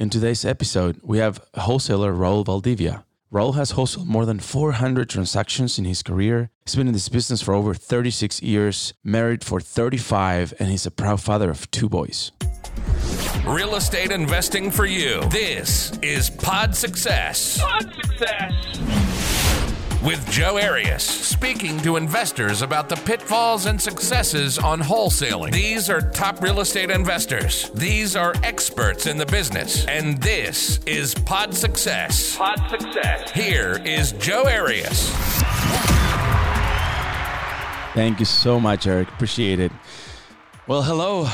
In today's episode, we have wholesaler Raul Valdivia. Raul has wholesaled more than 400 transactions in his career. He's been in this business for over 36 years, married for 35, and he's a proud father of two boys. Real estate investing for you. This is Pod Success. Pod Success. With Joe Arias, speaking to investors about the pitfalls and successes on wholesaling. These are top real estate investors. These are experts in the business. And this is Pod Success. Pod Success. Here is Joe Arias. Thank you so much, Eric. Appreciate it. Well, hello,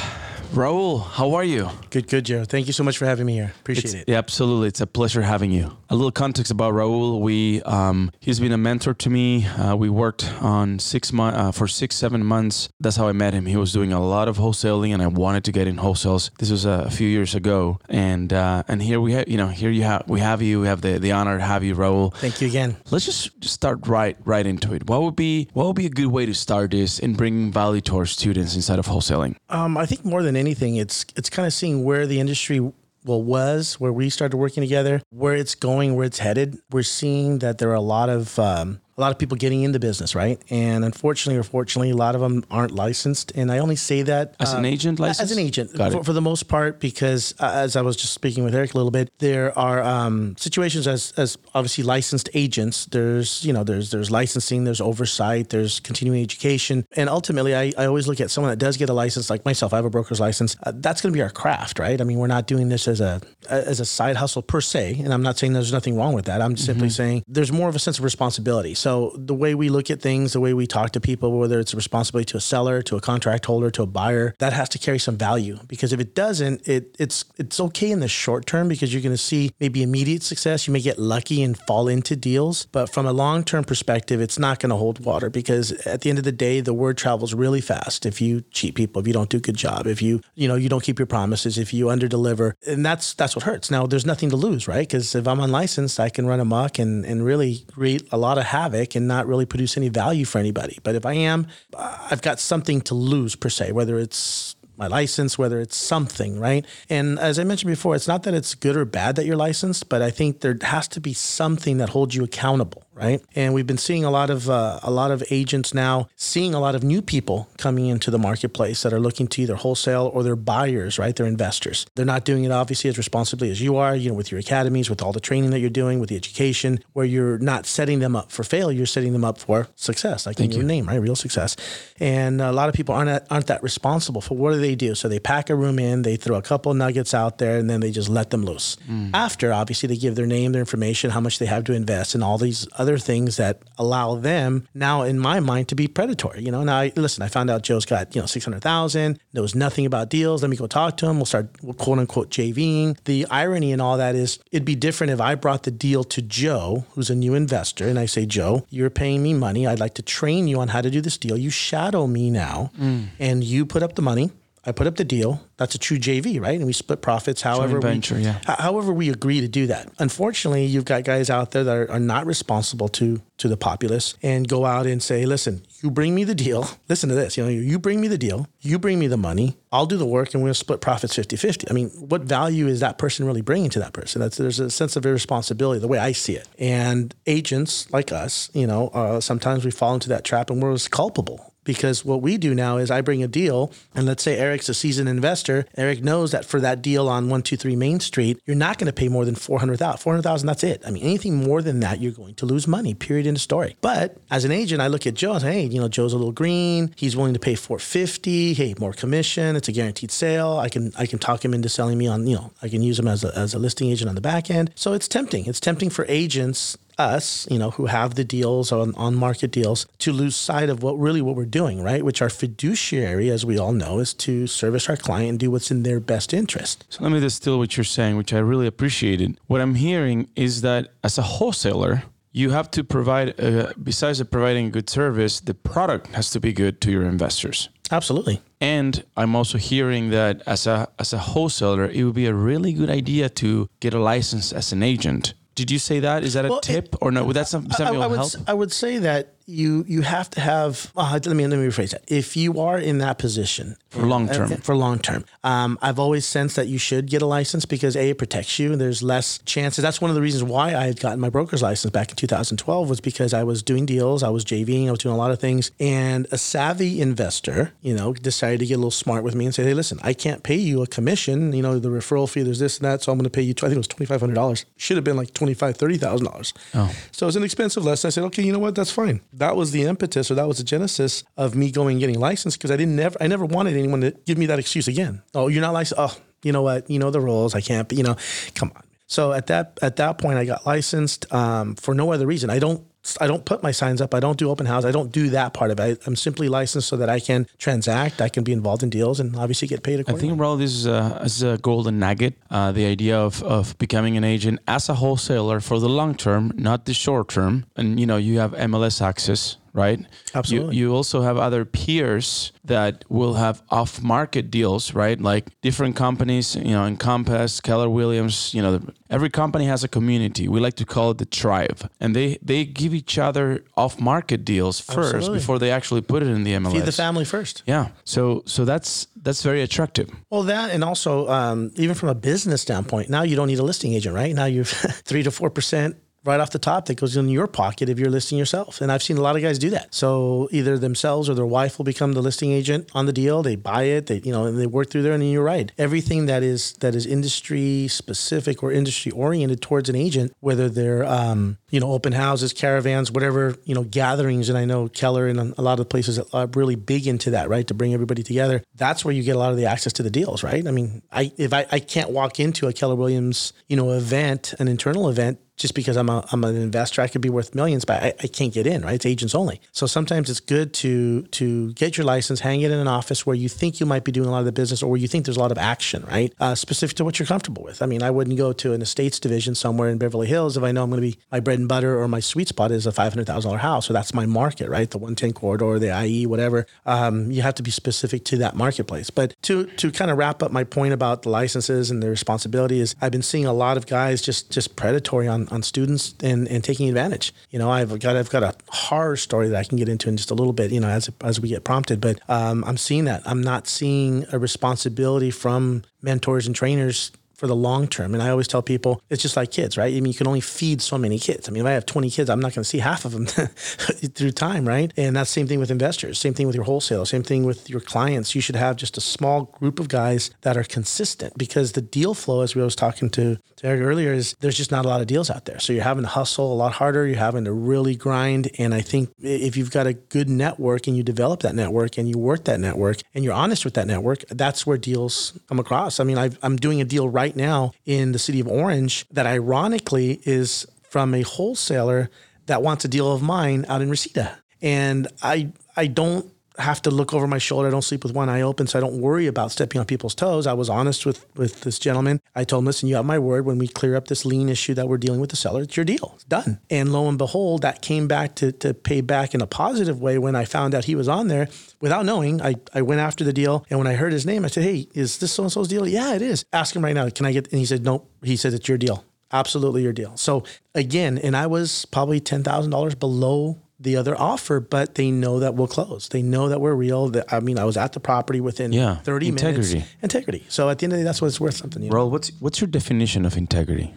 Raul. How are you? Good, good, Joe. Thank you so much for having me here. Appreciate It's- it. Yeah, absolutely. It's a pleasure having you. A little context about Raul. We um, he's been a mentor to me. Uh, we worked on six months uh, for six, seven months. That's how I met him. He was doing a lot of wholesaling, and I wanted to get in wholesales. This was a, a few years ago, and uh, and here we have you know here you have we have you. We have the the honor to have you, Raul. Thank you again. Let's just, just start right right into it. What would be what would be a good way to start this in bringing value to our students inside of wholesaling? Um, I think more than anything, it's it's kind of seeing where the industry well was, where we started working together, where it's going, where it's headed. We're seeing that there are a lot of um, a lot of people getting into business, right? And unfortunately or fortunately, a lot of them aren't licensed. And I only say that As an uh, agent As an agent, for, for the most part, because uh, as I was just speaking with Eric a little bit, there are um, situations as as obviously licensed agents. There's you know there's there's licensing, there's oversight, there's continuing education, and ultimately, I, I always look at someone that does get a license, like myself. I have a broker's license. Uh, that's going to be our craft, right? I mean, we're not doing this as a as a side hustle per se, and I'm not saying there's nothing wrong with that. I'm simply saying there's more of a sense of responsibility. So the way we look at things, the way we talk to people, whether it's a responsibility to a seller, to a contract holder, to a buyer, that has to carry some value. Because if it doesn't, it it's it's okay in the short term because you're going to see maybe immediate success. You may get lucky and fall into deals, but from a long term perspective, it's not going to hold water because at the end of the day, the word travels really fast. If you cheat people, if you don't do a good job, if you you know you don't keep your promises, if you underdeliver, and that's that's what hurts. Now there's nothing to lose, right? Because if I'm unlicensed, I can run amok and and really create a lot of havoc and not really produce any value for anybody. But if I am, uh, I've got something to lose per se, whether it's my license, whether it's something, right? And as I mentioned before, it's not that it's good or bad that you're licensed, but I think there has to be something that holds you accountable, right? And we've been seeing a lot of uh, a lot of agents now seeing a lot of new people coming into the marketplace that are looking to either wholesale or they're buyers, right? They're investors. They're not doing it obviously as responsibly as you are, you know, with your academies, with all the training that you're doing, with the education, where you're not setting them up for failure, you're setting them up for success, like in your name, right? Real success. And a lot of people aren't aren't that responsible for what do they do? So they pack a room in, they throw a couple nuggets out there, and then they just let them loose. After, obviously, they give their name, their information, how much they have to invest, and all these other things that allow them now, in my mind, to be predatory. You know, now I, listen, I found out Joe's got you know six hundred thousand, knows nothing about deals. Let me go talk to him. We'll start quote unquote JVing. The irony in all that is, it'd be different if I brought the deal to Joe, who's a new investor, and I say, Joe, you're paying me money. I'd like to train you on how to do this deal. You shadow me now, mm. and you put up the money. I put up the deal. That's a true JV, right? And we split profits however venture, we, yeah. however we agree to do that. Unfortunately, you've got guys out there that are, are not responsible to to the populace and go out and say, "Listen, you bring me the deal. Listen to this. You know, you bring me the deal. You bring me the money. I'll do the work and we'll split profits 50-50." I mean, what value is that person really bringing to that person? That's there's a sense of irresponsibility the way I see it. And agents like us, you know, uh, sometimes we fall into that trap and we're as culpable because what we do now is I bring a deal, and let's say Eric's a seasoned investor. Eric knows that for that deal on one two three Main Street, you're not going to pay more than four hundred thousand. Four hundred thousand, that's it. I mean, anything more than that, you're going to lose money. Period. End of story. But as an agent, I look at Joe and say, hey, you know, Joe's a little green. He's willing to pay four fifty. Hey, more commission. It's a guaranteed sale. I can I can talk him into selling me on. You know, I can use him as a, as a listing agent on the back end. So it's tempting. It's tempting for agents us, you know, who have the deals on, on market deals to lose sight of what really what we're doing, right? Which our fiduciary, as we all know, is to service our client and do what's in their best interest. So let me distill what you're saying, which I really appreciated. What I'm hearing is that as a wholesaler, you have to provide, uh, besides providing a good service, the product has to be good to your investors. Absolutely. And I'm also hearing that as a as a wholesaler, it would be a really good idea to get a license as an agent. Did you say that? Is that a Well, it- tip or no? Would that some- I, something I would help? I would say that you you have to have. Uh, let me let me rephrase that. If you are in that position For long term. uh, for long term, um, I've always sensed that you should get a license because a it protects you. There's less chances. That's one of the reasons why I had gotten my broker's license back in 2012 was because I was doing deals, I was JVing, I was doing a lot of things, and a savvy investor, you know, decided to get a little smart with me and say, hey, listen, I can't pay you a commission. You know, the referral fee, there's this and that, so I'm going to pay you. I think it was twenty five hundred dollars. Should have been like twenty five, thirty thousand dollars. Oh. So it was an expensive lesson. I said, okay, you know what? That's fine. That was the impetus, or that was the genesis of me going and getting licensed because I didn't never, I never wanted anyone to give me that excuse again. Oh, you're not licensed. Oh, you know what? You know the rules. I can't. But you know, come on. So at that at that point, I got licensed um, for no other reason. I don't I don't put my signs up. I don't do open house. I don't do that part of it. I, am simply licensed so that I can transact. I can be involved in deals and obviously get paid accordingly. I think, Raul, this is a, is a golden nugget. Uh, the idea of, of becoming an agent as a wholesaler for the long term, not the short term. And you know, you have MLS access, right? Absolutely. You, you also have other peers that will have off market deals, right? Like different companies, you know, Encompass, Keller Williams, you know, every company has a community. We like to call it the tribe. And they, they give each other off market deals first Absolutely. before they actually put it in the MLS. Feed the family first. Yeah. So so that's that's very attractive. Well, that and also um, even from a business standpoint, now you don't need a listing agent, right? Now you're three to four percent right off the top that goes in your pocket if you're listing yourself. And I've seen a lot of guys do that. So either themselves or their wife will become the listing agent on the deal. They buy it, they you know, and they work through there. And then you're right. Everything that is that is industry specific or industry oriented towards an agent, whether they're um, you know open houses, caravans, whatever you know gatherings. And I know Keller and a lot of the places are really big into that, right? To bring everybody together. That's where you get a lot of the access to the deals, right? I mean, I if I, I can't walk into a Keller Williams you know event, an internal event just because I'm a I'm an investor, I could be worth millions, but I, I can't get in, right? It's agents only. So sometimes it's good to to get your license, hang it in an office where you think you might be doing a lot of the business or where you think there's a lot of action, right? Uh, specific to what you're comfortable with. I mean, I wouldn't go to an estates division somewhere in Beverly Hills if I know I'm going to be my bread and butter or my sweet spot is a five hundred thousand dollar house, so that's my market, right? The one ten corridor, the IE, whatever. Um, you have to be specific to that marketplace. But to to kind of wrap up my point about the licenses and the responsibility is, I've been seeing a lot of guys just just predatory on on students and, and taking advantage. You know, I've got I've got a horror story that I can get into in just a little bit. You know, as as we get prompted, but um, I'm seeing that. I'm not seeing a responsibility from mentors and trainers for the long term. And I always tell people it's just like kids, right? I mean, you can only feed so many kids. I mean, if I have 20 kids, I'm not going to see half of them through time, right? And that's the same thing with investors, same thing with your wholesale, same thing with your clients. You should have just a small group of guys that are consistent because the deal flow, as we was talking to, to Eric earlier, is there's just not a lot of deals out there. So you're having to hustle a lot harder. You're having to really grind. And I think if you've got a good network and you develop that network and you work that network and you're honest with that network, that's where deals come across. I mean, i I'm doing a deal right now in the city of Orange that ironically is from a wholesaler that wants a deal of mine out in Reseda. And I I don't have to look over my shoulder. I don't sleep with one eye open, so I don't worry about stepping on people's toes. I was honest with with this gentleman. I told him, listen, you have my word. When we clear up this lien issue that we're dealing with the seller, it's your deal. It's done. And lo and behold, that came back to to pay back in a positive way when I found out he was on there. Without knowing, I, I went after the deal. And when I heard his name, I said, Hey, is this so and so's deal? Yeah, it is. Ask him right now. Can I get and he said, Nope. He said it's your deal. Absolutely your deal. So again, and I was probably ten thousand dollars below the other offer, but they know that we'll close. They know that we're real. That I mean, I was at the property within Yeah, 30 integrity. minutes. Integrity. So at the end of the day, that's what it's worth something. You know? What's what's your definition of integrity?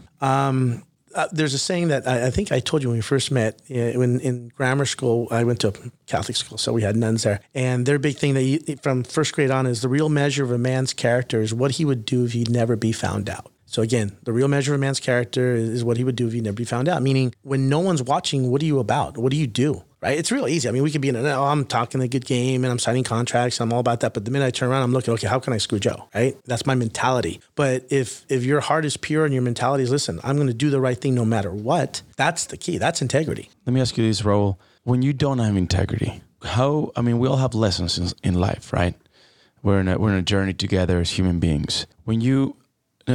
Uh, there's a saying that I, I think I told you when we first met. uh, When in grammar school, I went to a Catholic school, so we had nuns there, and their big thing that you, from first grade on is the real measure of a man's character is what he would do if he'd never be found out. So again, the real measure of a man's character is, what he would do if he'd never be found out. Meaning, when no one's watching, what are you about? What do you do? Right? It's real easy. I mean, we could be in a, oh, I'm talking a good game and I'm signing contracts. I'm all about that. But the minute I turn around, I'm looking, okay, how can I screw Joe? Right? That's my mentality. But if if your heart is pure and your mentality is, listen, I'm going to do the right thing no matter what. That's the key. That's integrity. Let me ask you this, Raul. When you don't have integrity, how? I mean, we all have lessons in, in life, right? We're in a we're in a journey together as human beings. When you,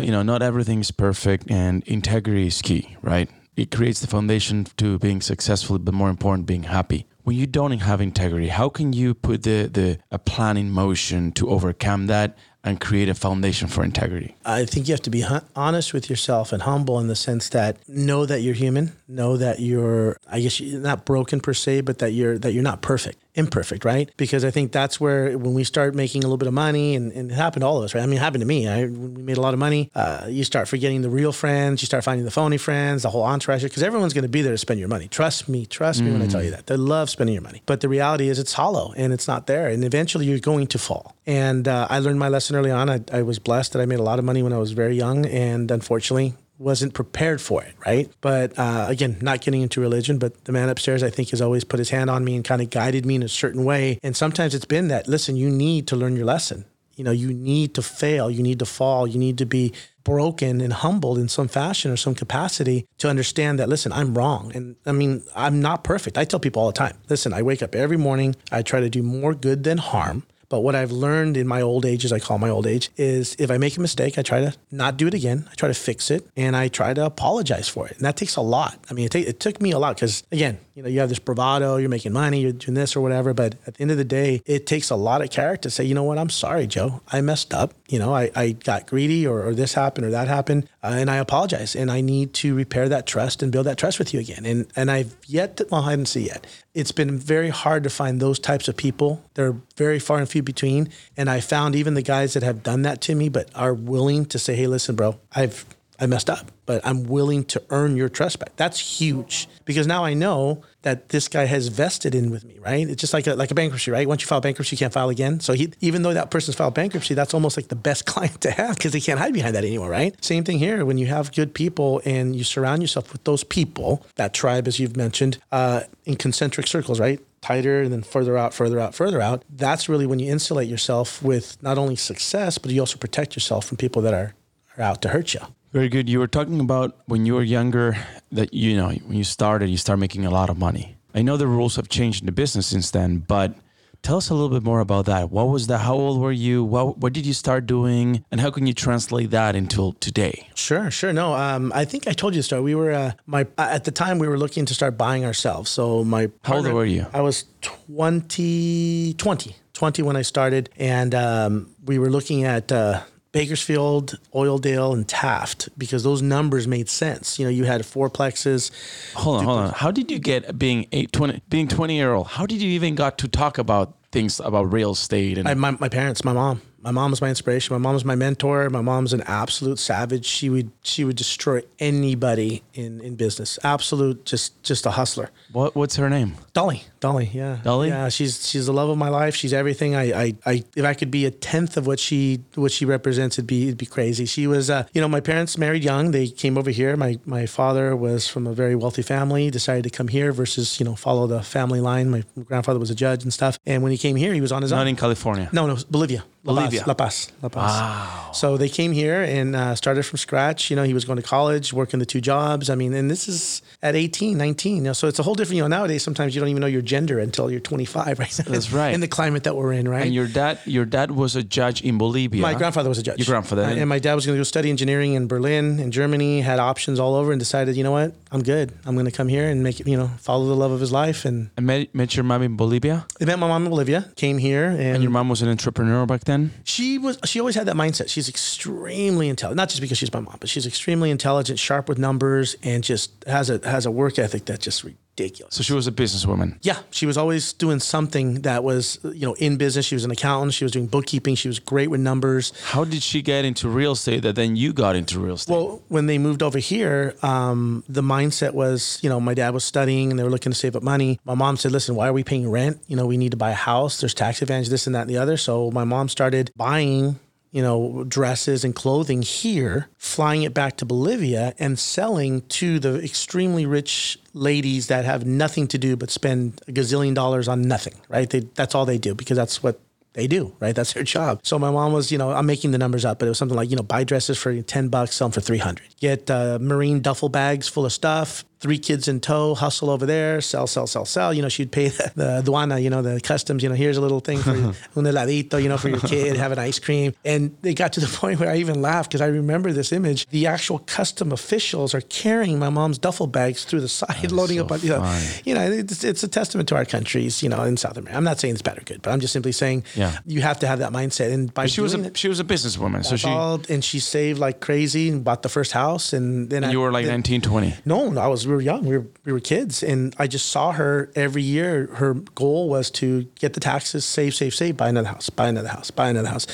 you know, not everything is perfect, and integrity is key, right? It creates the foundation to being successful, but more important, being happy. When you don't have integrity, how can you put the the a plan in motion to overcome that and create a foundation for integrity? I think you have to be hu- honest with yourself and humble in the sense that know that you're human, know that you're, I guess, you're not broken per se, but that you're that you're not perfect, imperfect, right? Because I think that's where when we start making a little bit of money, and, and it happened to all of us, right? I mean, it happened to me. I, when we made a lot of money, uh, you start forgetting the real friends, you start finding the phony friends, the whole entourage, because everyone's going to be there to spend your money. Trust me, trust me when I tell you that. They love spending your money, but the reality is it's hollow and it's not there, and eventually you're going to fall. And uh, I learned my lesson early on. I, I was blessed that I made a lot of money when I was very young, and unfortunately, wasn't prepared for it, right? But uh, again, not getting into religion, but the man upstairs, I think, has always put his hand on me and kind of guided me in a certain way. And sometimes it's been that, listen, you need to learn your lesson. You know, you need to fail, you need to fall, you need to be broken and humbled in some fashion or some capacity to understand that, listen, I'm wrong. And I mean, I'm not perfect. I tell people all the time, listen, I wake up every morning, I try to do more good than harm. But what I've learned in my old age, as I call my old age, is if I make a mistake, I try to not do it again. I try to fix it and I try to apologize for it. And that takes a lot. I mean, it, it took me a lot because, again, you know, you have this bravado, you're making money, you're doing this or whatever. But at the end of the day, it takes a lot of character to say, you know what, I'm sorry, Joe. I messed up. You know, I, I got greedy or, or this happened or that happened. Uh, and I apologize. And I need to repair that trust and build that trust with you again. And, and I've yet to, well, I haven't seen yet. It's been very hard to find those types of people. They're very far and few between. And I found even the guys that have done that to me, but are willing to say, hey, listen, bro, I've I messed up, but I'm willing to earn your trust back. That's huge because now I know that this guy has vested in with me, right? It's just like a, like a bankruptcy, right? Once you file bankruptcy, you can't file again. So he, even though that person's filed bankruptcy, that's almost like the best client to have because they can't hide behind that anymore, right? Same thing here. When you have good people and you surround yourself with those people, that tribe, as you've mentioned, uh, in concentric circles, right? tighter and then further out, further out, further out. That's really when you insulate yourself with not only success, but you also protect yourself from people that are, are out to hurt you. Very good. You were talking about when you were younger that you know when you started, you start making a lot of money. I know the rules have changed in the business since then, but tell us a little bit more about that. What was that? How old were you? What what did you start doing, and how can you translate that into today? Sure, sure. No, um, I think I told you the story. We were uh, my at the time we were looking to start buying ourselves. So my How old were you? I was 20, 20, 20 when I started, and um, we were looking at. Uh, Bakersfield, Oildale, and Taft because those numbers made sense. You know, you had fourplexes. Hold on, hold on. How did you get being eight, 20, being 20 year old? How did you even got to talk about things about real estate and I, my, my parents, my mom. My mom was my inspiration. My mom was my mentor. My mom's an absolute savage. She would she would destroy anybody in, in business. Absolute, just just a hustler. what what's her name? Dolly, Dolly, yeah, Dolly? yeah. She's she's the love of my life. She's everything. I, I, I if I could be a tenth of what she what she represents, it'd be it'd be crazy. She was, uh, you know, my parents married young. They came over here. My my father was from a very wealthy family. Decided to come here versus you know follow the family line. My grandfather was a judge and stuff. And when he came here, he was on his Not own. Not in California. No, no, Bolivia. La Bolivia. Paz, La Paz. La Paz. Wow. So they came here and uh, started from scratch. You know, he was going to college, working the two jobs. I mean, and this is at 18, 19. You know, so it's a whole different, you know, nowadays sometimes you don't even know your gender until you're 25, right? That's right. in the climate that we're in, right? And your dad, your dad was a judge in Bolivia. my grandfather was a judge. Your grandfather. Uh, and my dad was going to go study engineering in Berlin, in Germany, had options all over and decided, you know what? I'm good. I'm going to come here and make it, you know, follow the love of his life. And I met, met your mom in Bolivia, I met my mom in Bolivia, came here and, and your mom was an entrepreneur back then. She was she always had that mindset. She's extremely intelligent, not just because she's my mom, but she's extremely intelligent, sharp with numbers, and just has a has a work ethic that just ridiculous. So she was a businesswoman. Yeah, she was always doing something that was you know in business. She was an accountant. She was doing bookkeeping. She was great with numbers. How did she get into real estate that then you got into real estate? Well, when they moved over here, um, the mindset was, you know, my dad was studying and they were looking to save up money. My mom said, listen, why are we paying rent? You know, we need to buy a house. There's tax advantage, this and that and the other. So my mom started buying, you know, dresses and clothing here, flying it back to Bolivia and selling to the extremely rich ladies that have nothing to do but spend a gazillion dollars on nothing, right? They, that's all they do because that's what they do, right? That's their job. So my mom was, you know, I'm making the numbers up, but it was something like, you know, buy dresses for 10 bucks, sell them for 300. Get uh, marine duffel bags full of stuff, three kids in tow, hustle over there, sell, sell, sell, sell. You know, she'd pay the, the aduana, you know, the customs, you know, here's a little thing for un heladito, you know, for your kid, have an ice cream. And they got to the point where I even laughed because I remember this image. The actual custom officials are carrying my mom's duffel bags through the side, That's loading so up on, you know, you know it's, it's, a testament to our countries, you know, in South America. I'm not saying it's bad or good, but I'm just simply saying yeah. you have to have that mindset. And by she was a, it, she was a businesswoman. So she, and she saved like crazy and bought the first house. And then and I, you were like then, 19, 20. No, I was, were young. We were, we were kids. And I just saw her every year. Her goal was to get the taxes, save, save, save, buy another house, buy another house, buy another house.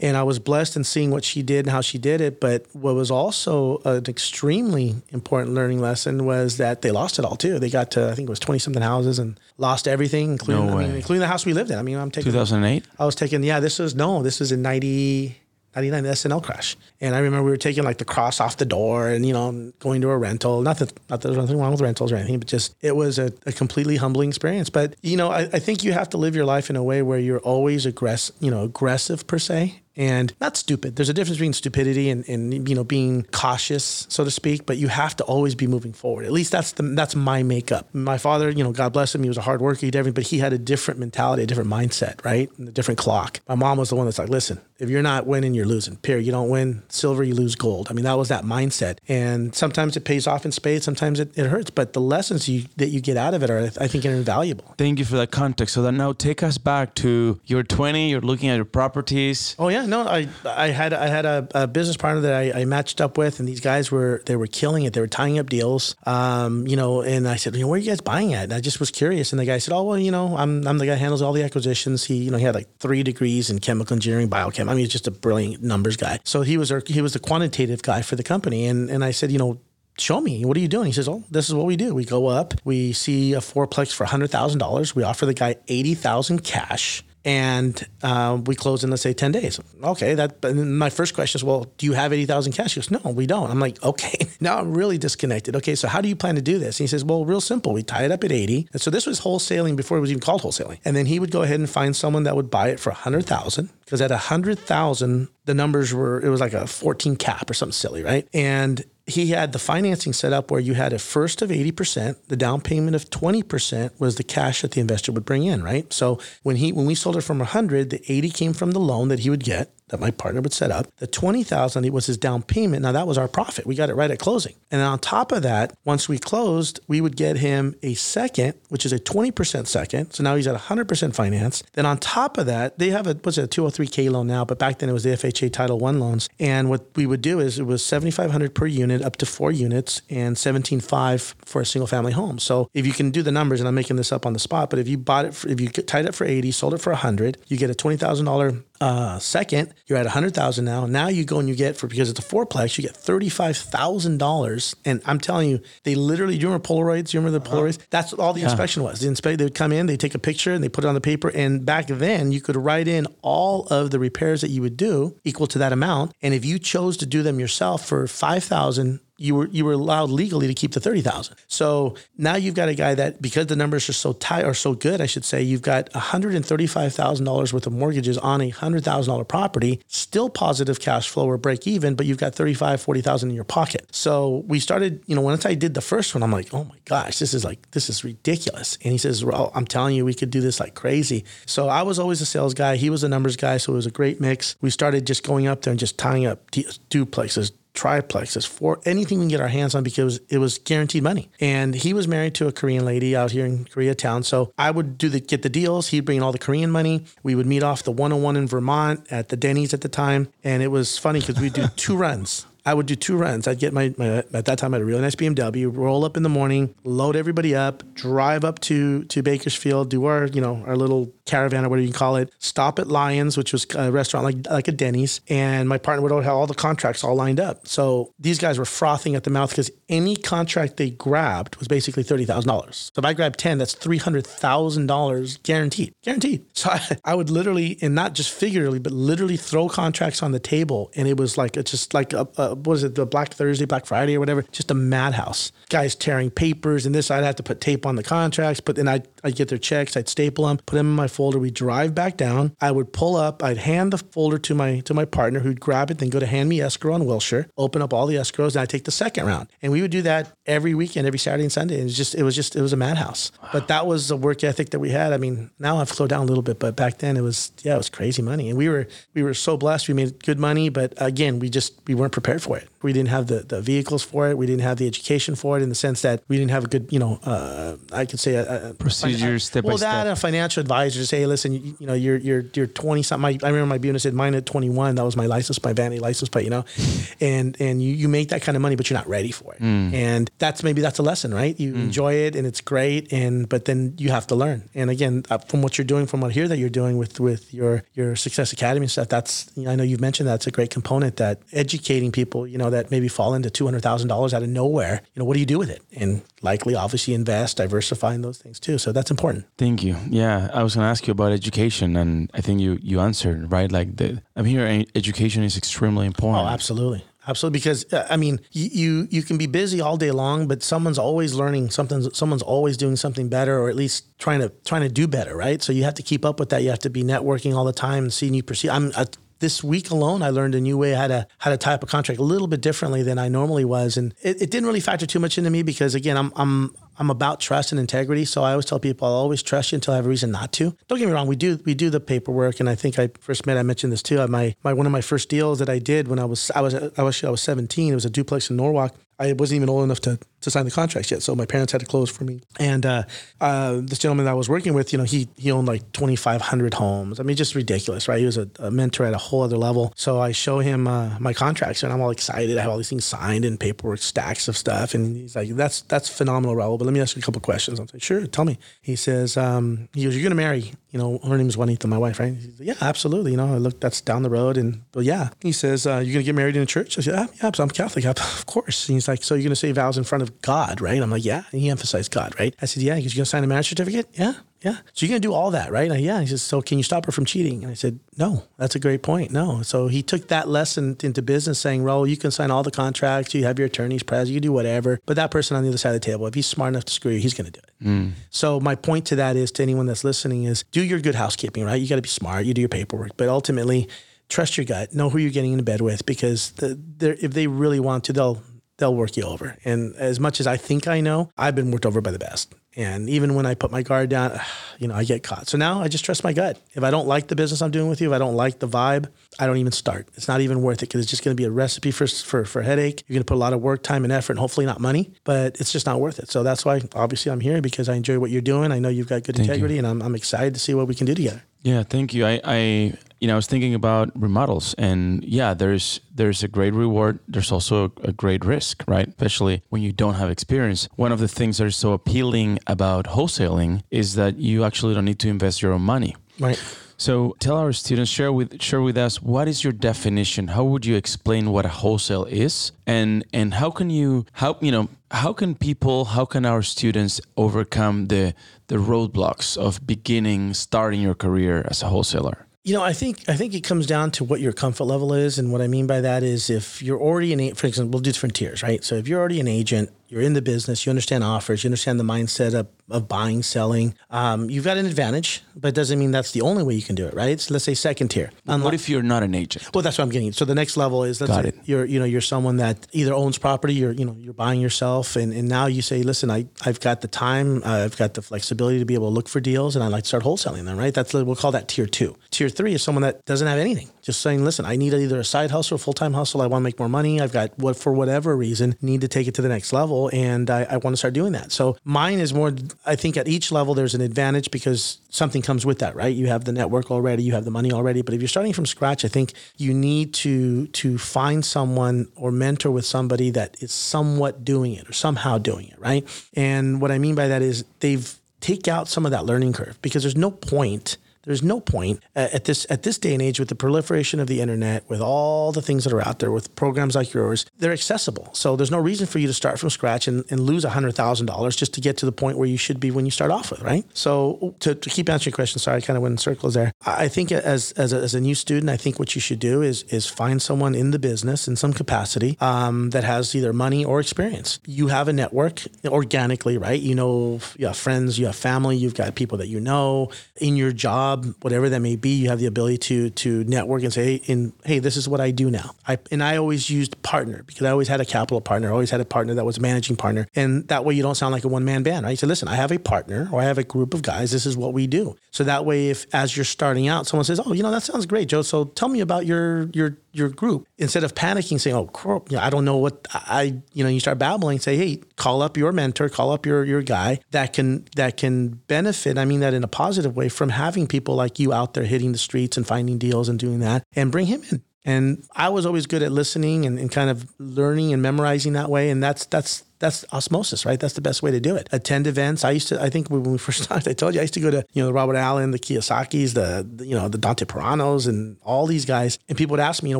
And I was blessed in seeing what she did and how she did it. But what was also an extremely important learning lesson was that they lost it all too. They got to, I think it was 20 something houses and lost everything, including, no I mean, including the house we lived in. I mean, I'm taking 2008. I was taking, yeah, this was, no, this was in 90. 99 S&L crash. And I remember we were taking like the cross off the door and, you know, going to a rental. Not that, not that there's nothing wrong with rentals or anything, but just it was a, a completely humbling experience. But, you know, I, I, think you have to live your life in a way where you're always aggressive, you know, aggressive per se and not stupid. There's a difference between stupidity and, and you know being cautious, so to speak. But you have to always be moving forward. At least that's the that's my makeup. My father, you know, God bless him, he was a hard worker, he did everything, but he had a different mentality, a different mindset, right, and a different clock. My mom was the one that's like, listen, if you're not winning, you're losing. Period. You don't win silver, you lose gold. I mean, that was that mindset. And sometimes it pays off in spades, sometimes it, it hurts. But the lessons you that you get out of it are, I think, are invaluable. Thank you for that context. So that now take us back to you're 20, you're looking at your properties. Oh yeah, no, I I had I had a, a business partner that I, I, matched up with, and these guys were they were killing it. They were tying up deals, um, you know. And I said, you know, where are you guys buying at? And I just was curious. And the guy said, oh well, you know, I'm I'm the guy who handles all the acquisitions. He you know he had like three degrees in chemical engineering, biochem. I mean, he's just a brilliant numbers guy. So he was he was the quantitative guy for the company. And and I said, you know, show me what are you doing he says oh this is what we do we go up we see a fourplex for $100000 we offer the guy 80000 cash and uh, we close in let's say 10 days. Okay that my first question is well do you have 80000 cash? He goes no we don't. I'm like okay now i'm really disconnected. Okay so how do you plan to do this? And he says well real simple we tie it up at 80 and so this was wholesaling before it was even called wholesaling. And then he would go ahead and find someone that would buy it for 100000 because at 100000 the numbers were it was like a 14 cap or something silly right? And he had the financing set up where you had a first of 80%, the down payment of 20% was the cash that the investor would bring in, right? So when he when we sold it from 100, the 80 came from the loan that he would get that my partner would set up. The 20,000 was his down payment. Now that was our profit. We got it right at closing. And on top of that, once we closed, we would get him a second, which is a 20% second. So now he's at 100% finance. Then on top of that, they have a what's it, a 203k loan now, but back then it was the FHA Title 1 loans. And what we would do is it was 7500 per unit up to 4 units and 17.5 for a single family home. So if you can do the numbers and I'm making this up on the spot, but if you bought it for, if you tied it for 80, sold it for 100, you get a $20,000 uh, second, you're at a 100,000 now. Now you go and you get for because it's a fourplex, you get $35,000. And I'm telling you, they literally, do you remember Polaroids? You remember the uh-huh. Polaroids? That's all the yeah. inspection was. The inspect, they would come in, they take a picture and they put it on the paper. And back then, you could write in all of the repairs that you would do equal to that amount. And if you chose to do them yourself for 5,000, you were you were allowed legally to keep the thirty thousand. So now you've got a guy that because the numbers are so tight or so good, I should say, you've got one hundred and thirty five thousand dollars worth of mortgages on a hundred thousand dollar property, still positive cash flow or break even, but you've got thirty five forty thousand in your pocket. So we started, you know, once I did the first one, I'm like, oh my gosh, this is like this is ridiculous. And he says, well, I'm telling you, we could do this like crazy. So I was always a sales guy. He was a numbers guy, so it was a great mix. We started just going up there and just tying up duplexes, triplexes, for anything we can get our hands on because it was guaranteed money. And he was married to a Korean lady out here in Koreatown. So I would do the get the deals. He'd bring in all the Korean money. We would meet off the 101 in Vermont at the Denny's at the time. And it was funny because we'd do two runs. I would do two runs. I'd get my, my, at that time I had a really nice BMW, roll up in the morning, load everybody up, drive up to to Bakersfield, do our you know our little caravan or whatever you call it, stop at Lyons, which was a restaurant like like a Denny's, and my partner would have all the contracts all lined up. So these guys were frothing at the mouth because any contract they grabbed was basically thirty thousand dollars. So if I grabbed ten, that's three hundred thousand dollars guaranteed, guaranteed. So I, I would literally, and not just figuratively, but literally throw contracts on the table, and it was like it's just like a, a what was it, the Black Thursday, Black Friday, or whatever. Just a madhouse. Guys tearing papers and this. I'd have to put tape on the contracts, but then I'd, I'd get their checks, I'd staple them, put them in my folder. We'd drive back down. I would pull up, I'd hand the folder to my to my partner who'd grab it, then go to hand me escrow on Wilshire, open up all the escrows, and I'd take the second round. And we would do that every weekend, every Saturday and Sunday. And it was just, it was just, it was a madhouse. But that was the work ethic that we had. I mean, now I've slowed down a little bit, but back then it was, yeah, it was crazy money. And we were, we were so blessed. We made good money, but again, we just, we weren't prepared for it. We didn't have the, the vehicles for it. We didn't have the education for it in the sense that we didn't have a good, you know, uh, I could say a, a procedure step well, by that step. a financial advisor say, hey, listen, you, you know, you're you're you're 20 something. I remember my business said mine at 21. That was my license, my vanity license plate, you know, and and you, you make that kind of money, but you're not ready for it. And that's maybe that's a lesson, right? You enjoy it and it's great, and but then you have to learn. And again, uh, from what you're doing, from what I hear that you're doing with with your your Success Academy stuff, that's you know, I know you've mentioned that's a great component that educating people, you know, that maybe fall into two hundred thousand dollars out of nowhere. You know, what do you do with it? And likely, obviously, invest, diversify in those things too. So that's important. Thank you. Yeah, I was going to ask you about education, and I think you you answered right. Like the I'm here. Education is extremely important. Oh, absolutely. Absolutely, because uh, I mean, you, you you can be busy all day long, but someone's always learning something. Someone's always doing something better, or at least trying to trying to do better, right? So you have to keep up with that. You have to be networking all the time and seeing you proceed. I'm uh, this week alone, I learned a new way how to how to type a contract a little bit differently than I normally was, and it, it didn't really factor too much into me because again, I'm I'm I'm about trust and integrity. So I always tell people I'll always trust you until I have a reason not to. Don't get me wrong, we do we do the paperwork, and I think I first met I mentioned this too. My my one of my first deals that I did when I was I was I was I was 17. It was a duplex in Norwalk. I wasn't even old enough to, to sign the contracts yet, so my parents had to close for me. And uh, uh, this gentleman that I was working with, you know, he he owned like 2,500 homes. I mean, just ridiculous, right? He was a, a mentor at a whole other level. So I show him uh, my contracts, and I'm all excited. I have all these things signed and paperwork, stacks of stuff, and he's like, "That's that's phenomenal, Raul. But let me ask you a couple questions." I'm like, "Sure, tell me." He says, um, "He goes, you're gonna marry." You know, her name is Juanita, my wife, right? Like, yeah, absolutely. You know, I look, that's down the road, and but yeah, he says, uh, "You're gonna get married in a church?" I said, "Yeah, yeah, I'm Catholic, of course." And he's like, "So you're gonna say vows in front of God, right?" I'm like, "Yeah." And he emphasized God, right? I said, "Yeah." He goes, "You gonna sign a marriage certificate?" Yeah. Yeah. So you're gonna do all that, right? And I, yeah. He says, so can you stop her from cheating? And I said, no. That's a great point. No. So he took that lesson into business, saying, Raul, you can sign all the contracts, you have your attorneys present, you do whatever. But that person on the other side of the table, if he's smart enough to screw you, he's gonna do it. Mm. So my point to that is to anyone that's listening is do your good housekeeping, right? You got to be smart. You do your paperwork, but ultimately, trust your gut. Know who you're getting into bed with because the, if they really want to, they'll they'll work you over. And as much as I think I know, I've been worked over by the best. And even when I put my guard down, you know, I get caught. So now I just trust my gut. If I don't like the business I'm doing with you, if I don't like the vibe, I don't even start. It's not even worth it because it's just going to be a recipe for, for for headache. You're going to put a lot of work, time, and effort, and hopefully not money. But it's just not worth it. So that's why, obviously, I'm here because I enjoy what you're doing. I know you've got good integrity, and I'm, I'm excited to see what we can do together. Yeah, thank you. I, I you know, I was thinking about remodels, and yeah, there's there's a great reward. There's also a, great risk, right? Especially when you don't have experience. One of the things that is so appealing about wholesaling is that you actually don't need to invest your own money. Right. So tell our students, share with share with us what is your definition? How would you explain what a wholesale is, and and how can you how you know how can people how can our students overcome the the roadblocks of beginning starting your career as a wholesaler? You know, I think I think it comes down to what your comfort level is, and what I mean by that is if you're already an, for example, we'll do different tiers, right? So if you're already an agent, you're in the business, you understand offers, you understand the mindset of, of buying, selling, um, you've got an advantage, but it doesn't mean that's the only way you can do it, right? So let's say second tier. what if you're not an agent? Well, that's what I'm getting. at. So the next level is let's Got say it. you're you know you're someone that either owns property, you're you know you're buying yourself, and, and now you say, listen, I I've got the time, uh, I've got the flexibility to be able to look for deals, and I like to start wholesaling them. Right? That's we'll call that tier two. Tier three is someone that doesn't have anything, just saying, listen, I need either a side hustle or full time hustle. I want to make more money. I've got what for whatever reason need to take it to the next level, and I, I want to start doing that. So mine is more. I think at each level there's an advantage because something comes with that, right? You have the network already, you have the money already. But if you're starting from scratch, I think you need to to find someone or mentor with somebody that is somewhat doing it or somehow doing it, right? And what I mean by that is they've take out some of that learning curve because there's no point There's no point uh, at this at this day and age with the proliferation of the internet, with all the things that are out there, with programs like yours, they're accessible. So there's no reason for you to start from scratch and, and lose hundred thousand dollars just to get to the point where you should be when you start off with, right? So to, to keep answering your question, sorry, I kind of went in circles there. I think as as a, as a new student, I think what you should do is is find someone in the business in some capacity um, that has either money or experience. You have a network organically, right? You know, you have friends, you have family, you've got people that you know in your job, whatever that may be. You have the ability to to network and say, hey, hey this is what I do now. I, and I always used partner because I always had a capital partner, I always had a partner that was a managing partner, and that way you don't sound like a one man band, right? You say, listen, I have a partner or I have a group of guys. This is what we do. So that way, if as you're starting out, someone says, oh, you know, that sounds great, Joe. So tell me about your your your group instead of panicking saying oh you know, i don't know what i you know you start babbling say hey call up your mentor call up your your guy that can that can benefit i mean that in a positive way from having people like you out there hitting the streets and finding deals and doing that and bring him in and I was always good at listening and, and, kind of learning and memorizing that way. And that's that's that's osmosis, right? That's the best way to do it. Attend events. I used to. I think when we first started, I told you I used to go to you know the Robert Allen, the Kiyosakis, the, the you know the Dante Peranos, and all these guys. And people would ask me, you know,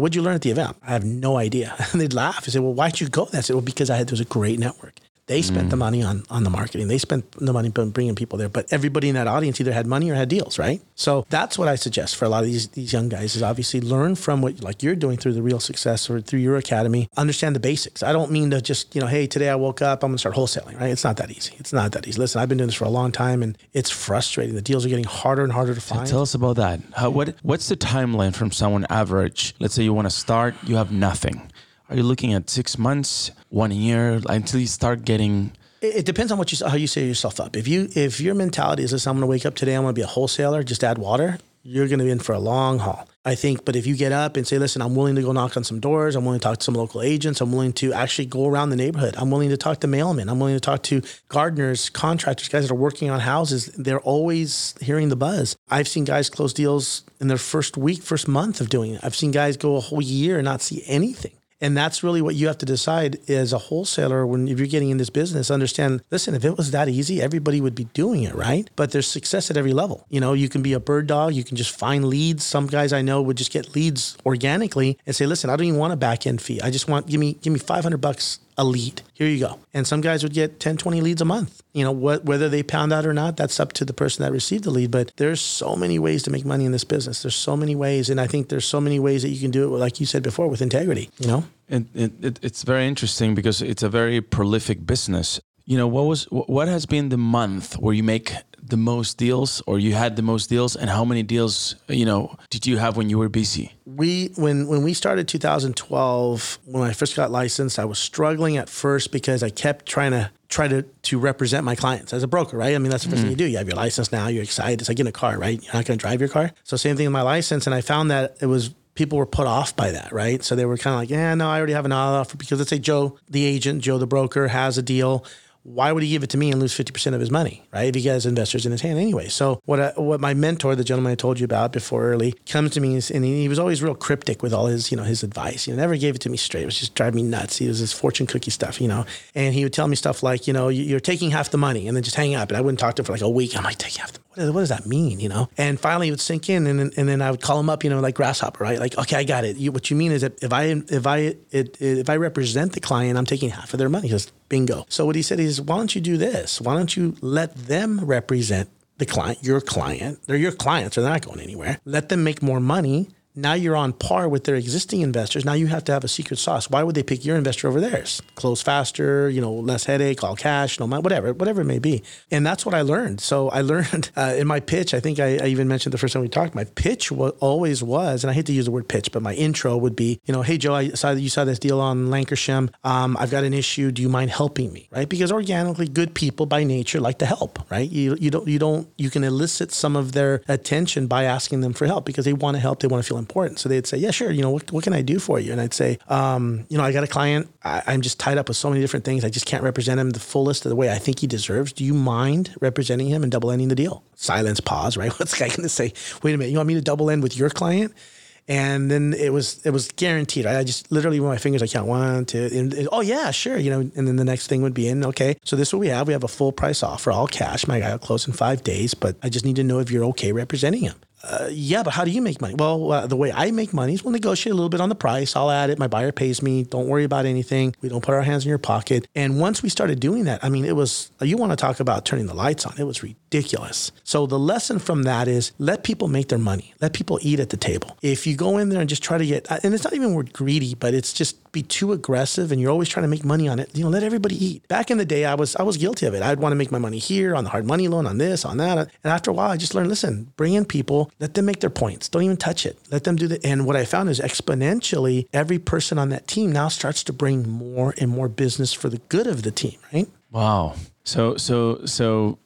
what'd you learn at the event? I have no idea. And they'd laugh and say, well, why'd you go? I said, well, because I had there was a great network. They spent mm. the money on on the marketing. They spent the money bringing people there. But everybody in that audience either had money or had deals, right? So that's what I suggest for a lot of these these young guys is obviously learn from what like you're doing through the Real Success or through your academy. Understand the basics. I don't mean to just you know, hey, today I woke up, I'm gonna start wholesaling, right? It's not that easy. It's not that easy. Listen, I've been doing this for a long time, and it's frustrating. The deals are getting harder and harder to find. So tell us about that. How, what what's the timeline from someone average? Let's say you want to start, you have nothing. Are you looking at six months, one year, until you start getting it, depends on what you how you set yourself up. If you if your mentality is, I'm going to wake up today, I'm going to be a wholesaler, just add water. You're going to be in for a long haul. I think, but if you get up and say, listen, I'm willing to go knock on some doors, I'm willing to talk to some local agents, I'm willing to actually go around the neighborhood, I'm willing to talk to mailmen, I'm willing to talk to gardeners, contractors, guys that are working on houses. They're always hearing the buzz. I've seen guys close deals in their first week, first month of doing it. I've seen guys go a whole year and not see anything. And that's really what you have to decide as a wholesaler when if you're getting in this business, understand, listen, if it was that easy, everybody would be doing it, right? But there's success at every level. You know, you can be a bird dog, you can just find leads. Some guys I know would just get leads organically and say, listen, I don't even want a back end fee. I just want give me give me 500 bucks a lead. Here you go. And some guys would get 10, 20 leads a month. You know, what, whether they pound out or not, that's up to the person that received the lead. But there's so many ways to make money in this business. There's so many ways. And I think there's so many ways that you can do it, like you said before, with integrity, you know? And it, it, it's very interesting because it's a very prolific business. You know, what was what has been the month where you make the most deals or you had the most deals and how many deals you know did you have when you were busy we when when we started 2012 when i first got licensed i was struggling at first because i kept trying to try to to represent my clients as a broker right? I mean that's the 1st mm. thing you do. You have your license now you're excited it's like in a car right? You're not going to drive your car? So same thing with my license and i found that it was people were put off by that, right? So they were kind of like, yeah, no, I already have an offer because let's say Joe, the agent, Joe, the broker, has a deal why would he give it to me and lose 50% of his money, right? If he has investors in his hand anyway. So what I, what my mentor, the gentleman I told you about before early, comes to me and he was always real cryptic with all his, you know, his advice. He never gave it to me straight. It was just driving me nuts. He was his fortune cookie stuff, you know. And he would tell me stuff like, you know, you're taking half the money and then just hang up. And I wouldn't talk to him for like a week. I'm like, take half the what, what does that mean, you know? And finally it would sink in and then, and then I would call him up, you know, like grasshopper, right? Like, okay, I got it. You, what you mean is that if I, if I, it, if I represent the client, I'm taking half of their money. He goes, bingo. So what he said is, why don't you do this? Why don't you let them represent the client, your client? They're your clients, they're not going anywhere. Let them make more money now you're on par with their existing investors. Now you have to have a secret sauce. Why would they pick your investor over theirs? Close faster, you know, less headache, all cash, no matter whatever, whatever it may be. And that's what I learned. So I learned uh, in my pitch. I think I, I, even mentioned the first time we talked. My pitch was, always was, and I hate to use the word pitch, but my intro would be, you know, hey Joe, I saw that you saw this deal on Lankershim. Um, I've got an issue. Do you mind helping me? Right? Because organically, good people by nature like to help. Right? You you don't you don't you can elicit some of their attention by asking them for help because they want to help. They want to feel important. So they'd say, yeah, sure. You know, what, what can I do for you? And I'd say, um, you know, I got a client. I, am just tied up with so many different things. I just can't represent him the fullest of the way I think he deserves. Do you mind representing him and double ending the deal? Silence, pause, right? What's the guy going to say? Wait a minute. You want me to double end with your client? And then it was it was guaranteed. Right? I just literally with my fingers, I one, two, and, and, oh yeah, sure, you know. And then the next thing would be in. Okay, so this is what we have. We have a full price offer, all cash. My guy will close in five days, but I just need to know if you're okay representing him. Uh, yeah, but how do you make money? Well, uh, the way I make money is we'll negotiate a little bit on the price. I'll add it. My buyer pays me. Don't worry about anything. We don't put our hands in your pocket. And once we started doing that, I mean, it was, you want to talk about turning the lights on. It was ridiculous. So the lesson from that is let people make their money. Let people eat at the table. If you go in there and just try to get, and it's not even word greedy, but it's just be too aggressive and you're always trying to make money on it, you know, let everybody eat. Back in the day, I was, I was guilty of it. I'd want to make my money here on the hard money loan, on this, on that. And after a while, I just learned, listen, bring in people, let them make their points. Don't even touch it. Let them do the. And what I found is exponentially, every person on that team now starts to bring more and more business for the good of the team, right? Wow. So so so.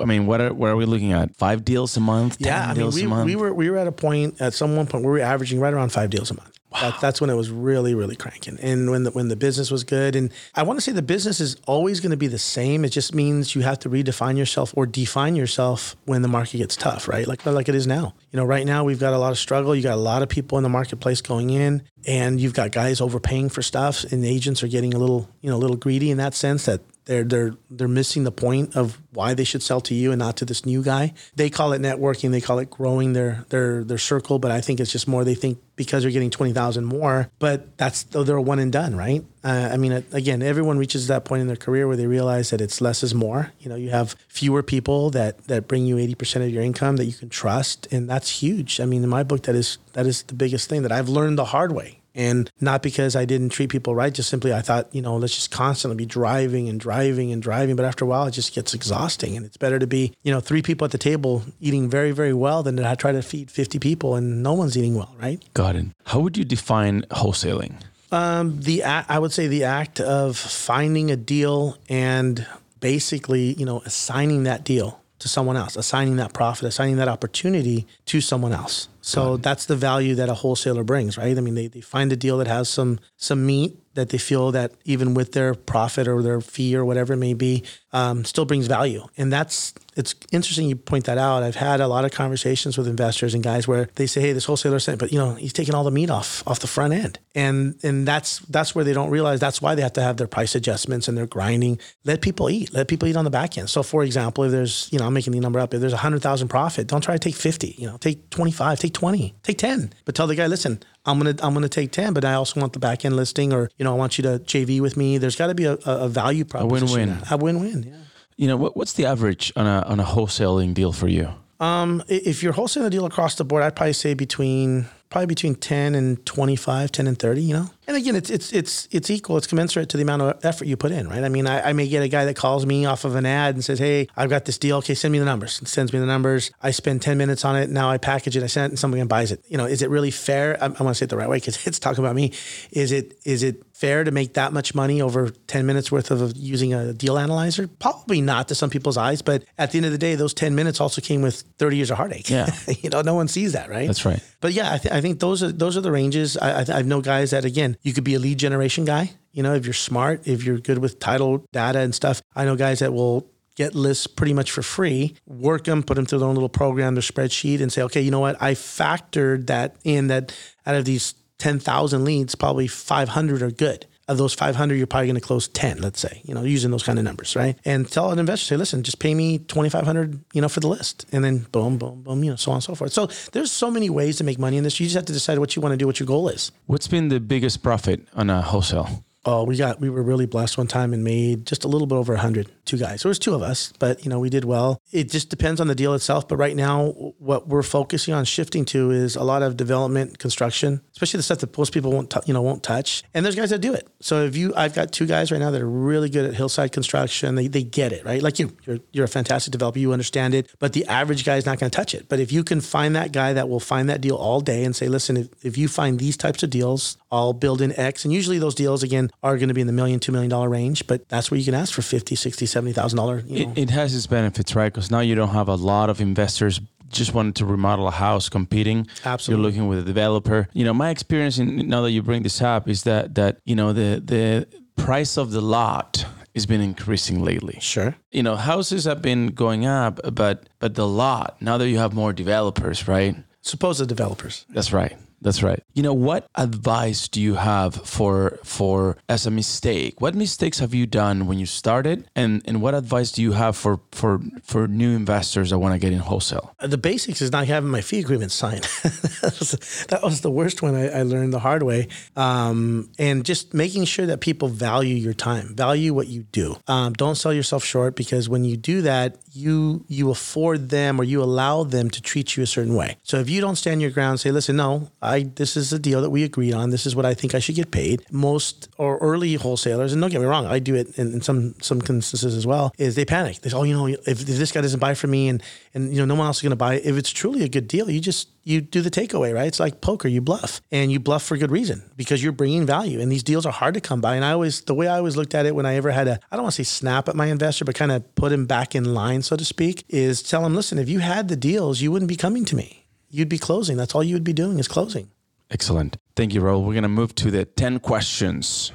I mean, what are what are we looking at? Five deals a month? Yeah, I mean, deals we, a month? we were we were at a point at some one point where we were averaging right around five deals a month. That, that's when it was really, really cranking. And when the when the business was good, and I want to say the business is always going to be the same. It just means you have to redefine yourself or define yourself when the market gets tough, right? Like like it is now. You know, right now we've got a lot of struggle. You got a lot of people in the marketplace going in, and you've got guys overpaying for stuff, and agents are getting a little, you know, a little greedy in that sense that they're they're they're missing the point of why they should sell to you and not to this new guy. They call it networking. They call it growing their their their circle. But I think it's just more. They think because they're getting twenty thousand more, but that's they're one and done, right? Uh, I mean, again, everyone reaches that point in their career where they realize that it's less is more. You know, you have fewer people that that bring you eighty percent of your income that you can trust, and that's huge. I mean, in my book, that is that is the biggest thing that I've learned the hard way and not because I didn't treat people right, just simply I thought, you know, let's just constantly be driving and driving and driving. But after a while, it just gets exhausting. And it's better to be, you know, three people at the table eating very, very well than to try to feed 50 people and no one's eating well, right? Got it. How would you define wholesaling? Um, the I would say the act of finding a deal and basically, you know, assigning that deal to someone else, assigning that profit, assigning that opportunity to someone else. So that's the value that a wholesaler brings, right? I mean, they, they find a deal that has some some meat that they feel that even with their profit or their fee or whatever it may be, um, still brings value. And that's it's interesting you point that out. I've had a lot of conversations with investors and guys where they say, "Hey, this wholesaler saying, but you know, he's taking all the meat off off the front end," and and that's that's where they don't realize that's why they have to have their price adjustments and their grinding. Let people eat. Let people eat on the back end. So, for example, if there's you know, I'm making the number up. If there's a hundred thousand profit, don't try to take fifty. You know, take twenty five, take 20, take 10, but tell the guy, listen, I'm to, I'm to take 10, but I also want the back end listing or, you know, I want you to JV with me. There's got to be a, a value proposition. A win-win. A win-win. Yeah. You know, what, what's the average on a, on a wholesaling deal for you? Um, if you're wholesaling a deal across the board, I'd probably say between probably between 10 and 25, 10 and 30, you know? And again, it's it's it's it's equal. It's commensurate to the amount of effort you put in, right? I mean, I, I, may get a guy that calls me off of an ad and says, "Hey, I've got this deal. Okay, send me the numbers." And sends me the numbers. I spend ten minutes on it. Now I package it. I send it, and somebody buys it. You know, is it really fair? I, I want to say it the right way because it's talking about me. Is it is it fair to make that much money over ten minutes worth of using a deal analyzer? Probably not to some people's eyes, but at the end of the day, those ten minutes also came with thirty years of heartache. Yeah, you know, no one sees that, right? That's right. But yeah, I, th- I think those are those are the ranges. I, I, I know guys that again, you could be a lead generation guy. You know, if you're smart, if you're good with title data and stuff. I know guys that will get lists pretty much for free, work them, put them through their own little program, their spreadsheet, and say, okay, you know what? I factored that in that out of these 10,000 leads, probably 500 are good of those 500 you're probably going to close 10 let's say you know using those kind of numbers right? And tell an investor say listen just pay me 2500 you know for the list. And then boom boom boom you know so on and so forth. So there's so many ways to make money in this. You just have to decide what you want to do what your goal is. What's been the biggest profit on a wholesale Oh, we got we were really blessed one time and made just a little bit over a hundred. Two guys. There was two of us, but you know we did well. It just depends on the deal itself. But right now, what we're focusing on shifting to is a lot of development, construction, especially the stuff that most people won't t- you know won't touch. And there's guys that do it. So if you, I've got two guys right now that are really good at hillside construction. They they get it right, like you. You're you're a fantastic developer. You understand it. But the average guy is not going to touch it. But if you can find that guy that will find that deal all day and say, listen, if, if you find these types of deals, I'll build in X. And usually those deals again are going to be in the million, two million dollar range, but that's where you can ask for 50, 60, 70,000 dollars. It, it has its benefits, right? Because now you don't have a lot of investors just wanting to remodel a house competing. Absolutely. You're looking with a developer. You know, my experience in now that you bring this up is that that, you know, the the price of the lot has been increasing lately. Sure. You know, houses have been going up, but but the lot, now that you have more developers, right? Suppose the developers. That's right That's right. You know, what advice do you have for for as a mistake? What mistakes have you done when you started, and and what advice do you have for for for new investors that want to get in wholesale? The basics is not having my fee agreement signed. that, was, that, was, the worst one I, I learned the hard way, um, and just making sure that people value your time, value what you do. Um, don't sell yourself short because when you do that, you you afford them or you allow them to treat you a certain way. So if you don't stand your ground, say, listen, no, I this is a deal that we agreed on. This is what I think I should get paid. Most or early wholesalers, and don't get me wrong, I do it in, in some some instances as well. Is they panic. They say, oh, you know, if, if this guy doesn't buy from me, and and you know, no one else is going to buy. it. If it's truly a good deal, you just you do the takeaway, right? It's like poker. You bluff, and you bluff for good reason because you're bringing value. And these deals are hard to come by. And I always, the way I always looked at it when I ever had a, I don't want to say snap at my investor, but kind of put him back in line, so to speak, is tell him, listen, if you had the deals, you wouldn't be coming to me. You'd be closing. That's all you would be doing is closing. Excellent. Thank you, Raul. We're going to move to the 10 questions.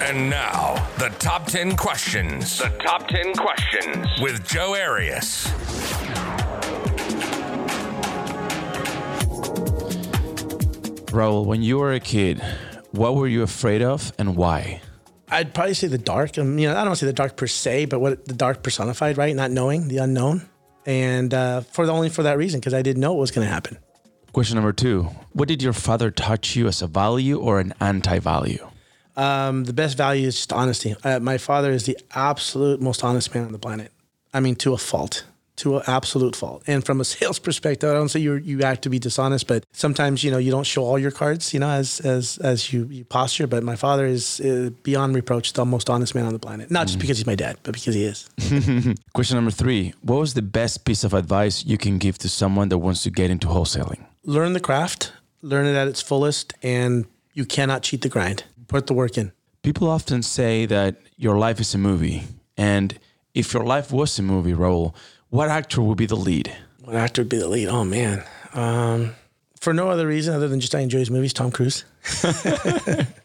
And now, the top 10 questions. The top 10 questions with Joe Arias. Raul, when you were a kid, what were you afraid of and why? I'd probably say the dark. Um, you know, I don't say the dark per se, but what the dark personified, right? Not knowing the unknown, and uh, for the only for that reason, because I didn't know what was going to happen. Question number two: What did your father touch you as a value or an anti-value? Um, the best value is just honesty. Uh, my father is the absolute most honest man on the planet. I mean, to a fault to an absolute fault. And from a sales perspective, I don't say you you act to be dishonest, but sometimes you know you don't show all your cards, you know, as as as you, you posture. But my father is uh, beyond reproach, the most honest man on the planet. Not just mm. because he's my dad, but because he is. Question number three: What was the best piece of advice you can give to someone that wants to get into wholesaling? Learn the craft, learn it at its fullest, and you cannot cheat the grind. Put the work in. People often say that your life is a movie, and if your life was a movie, Raul, what actor would be the lead? What actor would be the lead? Oh man. Um, for no other reason other than just I enjoy his movies, Tom Cruise.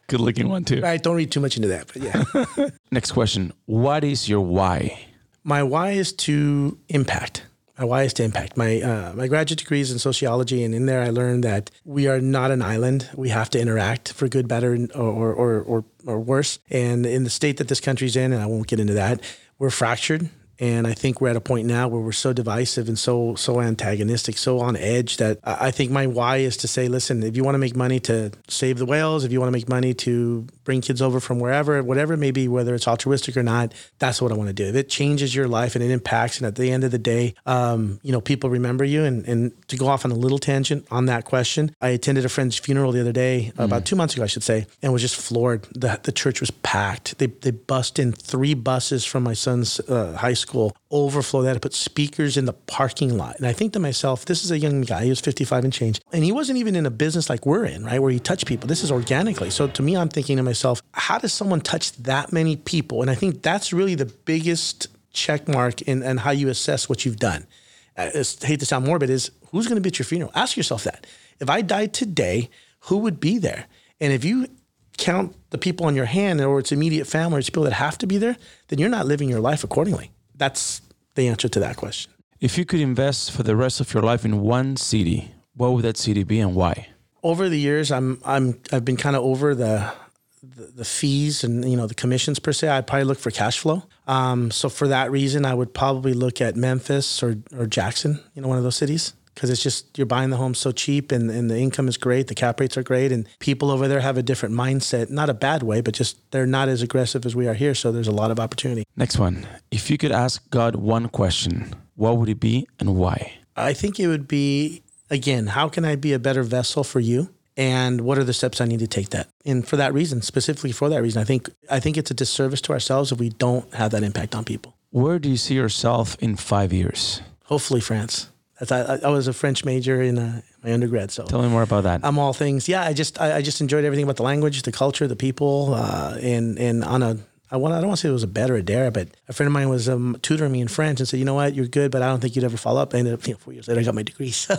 Good looking one too. I don't read too much into that, but yeah. Next question. What is your why? My why is to impact. My why is to impact. My uh, my graduate degree is in sociology, and in there I learned that we are not an island. We have to interact for good, better, or or or, or worse. And in the state that this country's in, and I won't get into that, we're fractured and I think we're at a point now where we're so divisive and so so antagonistic, so on edge that I think my why is to say, listen, if you want to make money to save the whales, if you want to make money to bring kids over from wherever, whatever it may be, whether it's altruistic or not, that's what I want to do. If it changes your life and it impacts, and at the end of the day, um, you know, people remember you. And, and to go off on a little tangent on that question, I attended a friend's funeral the other day, mm. about two months ago, I should say, and was just floored. The, the church was packed. They, they bust in three buses from my son's uh, high school, overflow. They had to put speakers in the parking lot. And I think to myself, this is a young guy. He was 55 and change. And he wasn't even in a business like we're in, right? Where you touch people. This is organically. So to me, I'm thinking to myself, how does someone touch that many people? And I think that's really the biggest check mark in, in how you assess what you've done. Uh, I hate to sound morbid, is who's going to be at your funeral? Ask yourself that. If I died today, who would be there? And if you count the people on your hand or it's immediate family or it's people that have to be there, then you're not living your life accordingly. That's the answer to that question. If you could invest for the rest of your life in one city, what would that city be and why? Over the years, I'm I'm I've been kind of over the the, the, fees and you know the commissions per se, I'd probably look for cash flow. Um, so for that reason, I would probably look at Memphis or or Jackson, you know, one of those cities, because it's just you're buying the home so cheap and, and the income is great, the cap rates are great, and people over there have a different mindset, not a bad way, but just they're not as aggressive as we are here. So there's a lot of opportunity. Next one, if you could ask God one question, what would it be and why? I think it would be again, how can I be a better vessel for you? and what are the steps I need to take that? And for that reason, specifically for that reason, I think I think it's a disservice to ourselves if we don't have that impact on people. Where do you see yourself in five years? Hopefully, France. That's, I, I was a French major in uh, my undergrad, so tell me more about that. I'm all things. Yeah, I just I, I just enjoyed everything about the language, the culture, the people, uh, and and on a I want I don't want to say it was a bet or a dare, but a friend of mine was um, tutoring me in French and said, you know what, you're good, but I don't think you'd ever follow up. I ended up, you know, four years later, I got my degree. So,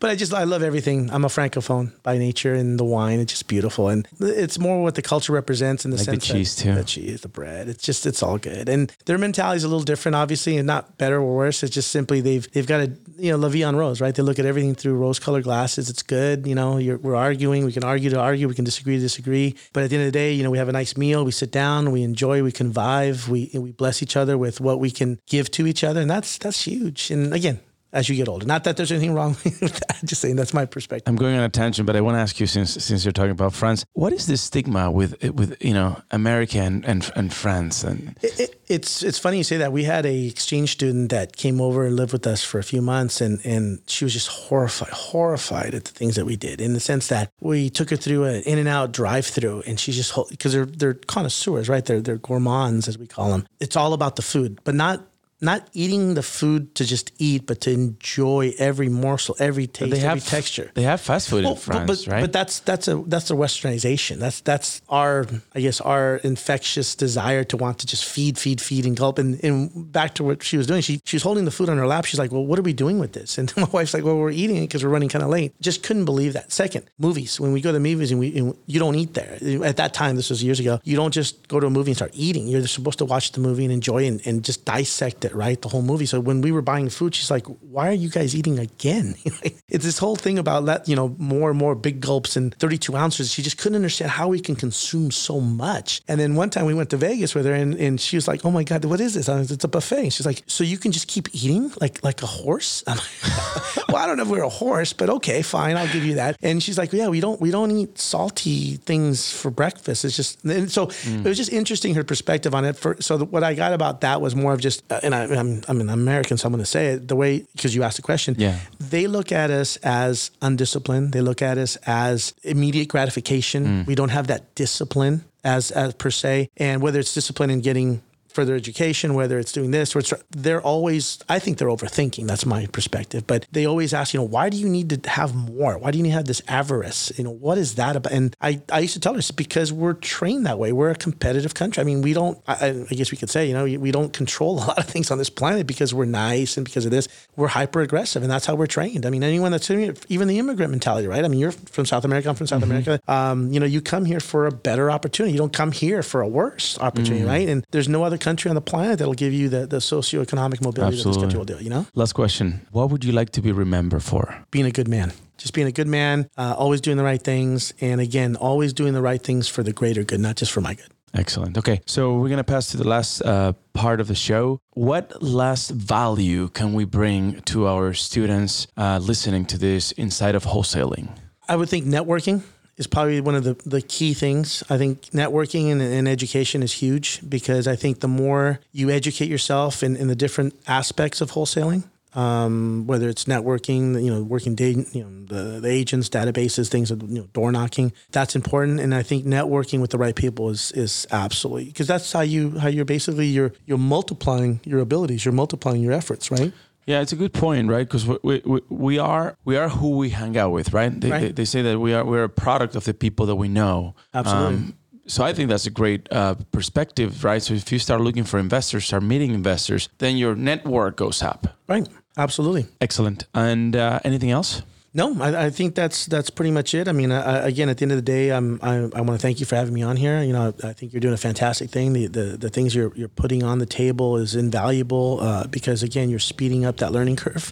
but I just I love everything. I'm a francophone by nature, and the wine it's just beautiful, and it's more what the culture represents in the Like the sense cheese, that, too. The cheese, the bread, it's just it's all good, and their mentality is a little different, obviously, and not better or worse. It's just simply they've they've got a you know la vie en rose, right? They look at everything through rose-colored glasses. It's good, you know. You're, we're arguing, we can argue to argue, we can disagree to disagree, but at the end of the day, you know, we have a nice meal, we sit down, we enjoy, we convive, we we bless each other with what we can give to each other, and that's that's huge. And again. As you get older, not that there's anything wrong with that. Just saying that's my perspective. I'm going on a tangent, but I want to ask you since since you're talking about France, what is the stigma with with you know America and and, and France and It, it, it's it's funny you say that. We had a exchange student that came over and lived with us for a few months, and and she was just horrified, horrified at the things that we did. In the sense that we took her through an in and out drive through, and she just because they're they're connoisseurs, right? They're they're gourmands as we call them. It's all about the food, but not. Not eating the food to just eat, but to enjoy every morsel, every taste, they every have texture. They have fast food in Well, France, but, right? But that's that's a that's a westernization. That's that's our I guess our infectious desire to want to just feed, feed, feed, and gulp. And, and back to what she was doing, she she was holding the food on her lap. She's like, "Well, what are we doing with this?" And my wife's like, "Well, we're eating it because we're running kind of late." Just couldn't believe that. Second, movies. When we go to movies and we and you don't eat there. At that time, this was years ago. You don't just go to a movie and start eating. You're supposed to watch the movie and enjoy and, and just dissect it, right? The whole movie. So when we were buying food, she's like, "Why are you guys eating again?" it's this whole thing about let you know more and more big gulps and 32 ounces. She just couldn't understand how we can consume so much. And then one time we went to Vegas with her, and, and she was like, "Oh my god, what is this?" It's a buffet. And she's like, "So you can just keep eating like like a horse?" Well, I don't know if we're a horse, but okay, fine, I'll give you that. And she's like, "Yeah, we don't we don't eat salty things for breakfast. It's just and so it was just interesting her perspective on it. For so the, what I got about that was more of just, uh, and I, I'm I'm an American, so I'm going to say it the way because you asked the question. Yeah. they look at us as undisciplined. They look at us as immediate gratification. We don't have that discipline as as per se, and whether it's discipline in getting further education, whether it's doing this or it's, they're always, I think they're overthinking. That's my perspective. But they always ask, you know, why do you need to have more? Why do you need to have this avarice? You know, what is that about? And I, I used to tell her it's because we're trained that way. We're a competitive country. I mean, we don't, I, I guess we could say, you know, we don't control a lot of things on this planet because we're nice and because of this, we're hyper aggressive and that's how we're trained. I mean, anyone that's even the immigrant mentality, right? I mean, you're from South America, I'm from South America. Um, you know, you come here for a better opportunity. You don't come here for a worse opportunity, right? And there's no other country on the planet that'll give you the, the socioeconomic mobility that this country will do, you know? Last question: What would you like to be remembered for? Being a good man. Just being a good man, uh, always doing the right things. And again, always doing the right things for the greater good, not just for my good. Excellent. Okay, so we're gonna pass to the last uh, part of the show. What last value can we bring to our students uh, listening to this inside of wholesaling? I would think networking is probably one of the, the key things. I think networking and, and education is huge because I think the more you educate yourself in, in the different aspects of wholesaling, um, whether it's networking, you know, working day, you know, the, the agents, databases, things, you know, door knocking, that's important. And I think networking with the right people is is absolutely because that's how you how you're basically you're you're multiplying your abilities, you're multiplying your efforts, right? Yeah, it's a good point, right? Because we, we, we are we are who we hang out with, right? They, Right. They, they say that we are we're a product of the people that we know. Um, Absolutely. so I think that's a great uh, perspective, right? So if you start looking for investors, start meeting investors, then your network goes up. Right. Absolutely. Excellent. And uh, anything else? No, I, I think that's that's pretty much it. I mean, I, I- again, at the end of the day, I'm, I, I want to thank you for having me on here. You know, I think you're doing a fantastic thing. The the, the things you're you're putting on the table is invaluable uh, because again, you're speeding up that learning curve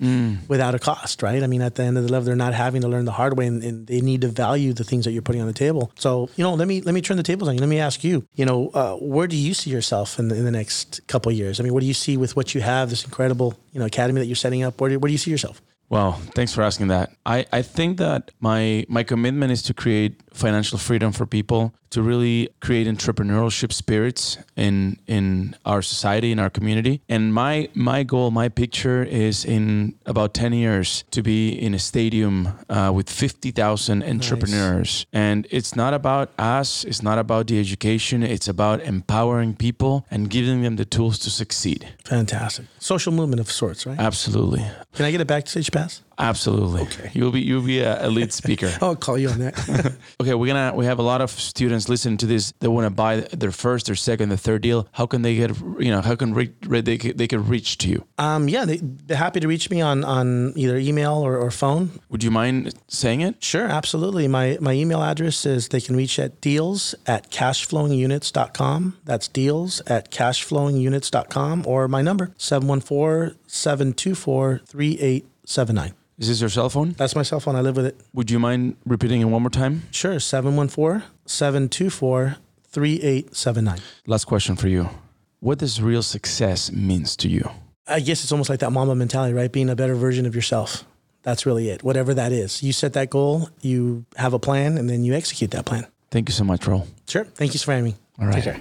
without a cost, right? I mean, at the end of the level, they're not having to learn the hard way, and, and they need to value the things that you're putting on the table. So, you know, let me let me turn the tables on you. Let me ask you. You know, uh, where do you see yourself in the, in the next couple of years? I mean, what do you see with what you have, this incredible you know academy that you're setting up? Where do, where do you see yourself? Well, thanks for asking that. I, I think that my my commitment is to create financial freedom for people, to really create entrepreneurship spirits in in our society, in our community. And my my goal, my picture is in about 10 years to be in a stadium uh, with 50,000 entrepreneurs. And it's not about us, it's not about the education, it's about empowering people and giving them the tools to succeed. Fantastic. Social movement of sorts, right? Absolutely. Can I get it back to stage, Pat? Podcast? Absolutely. Okay. You'll be you'll be a elite speaker. I'll call you on that. okay, we're gonna we have a lot of students listening to this. They want to buy their first, their second, their third deal. How can they get you know how can re- re- they they can reach to you? um, yeah, they, they're happy to reach me on on either email or, or phone. Would you mind saying it? Sure, absolutely. My my email address is they can reach at deals at cashflowingunits.com. That's deals at cashflowingunits.com or my number 714-724-3879. Is this your cell phone? That's my cell phone. I live with it. Would you mind repeating it one more time? Sure, 714-724-3879. Last question for you. What does real success means to you? I guess it's almost like that mamba mentality, right? Being a better version of yourself. That's really it. Whatever that is. You set that goal, you have a plan, and then you execute that plan. Thank you so much, Raul. Sure. Thank you for having me. All right. Take care.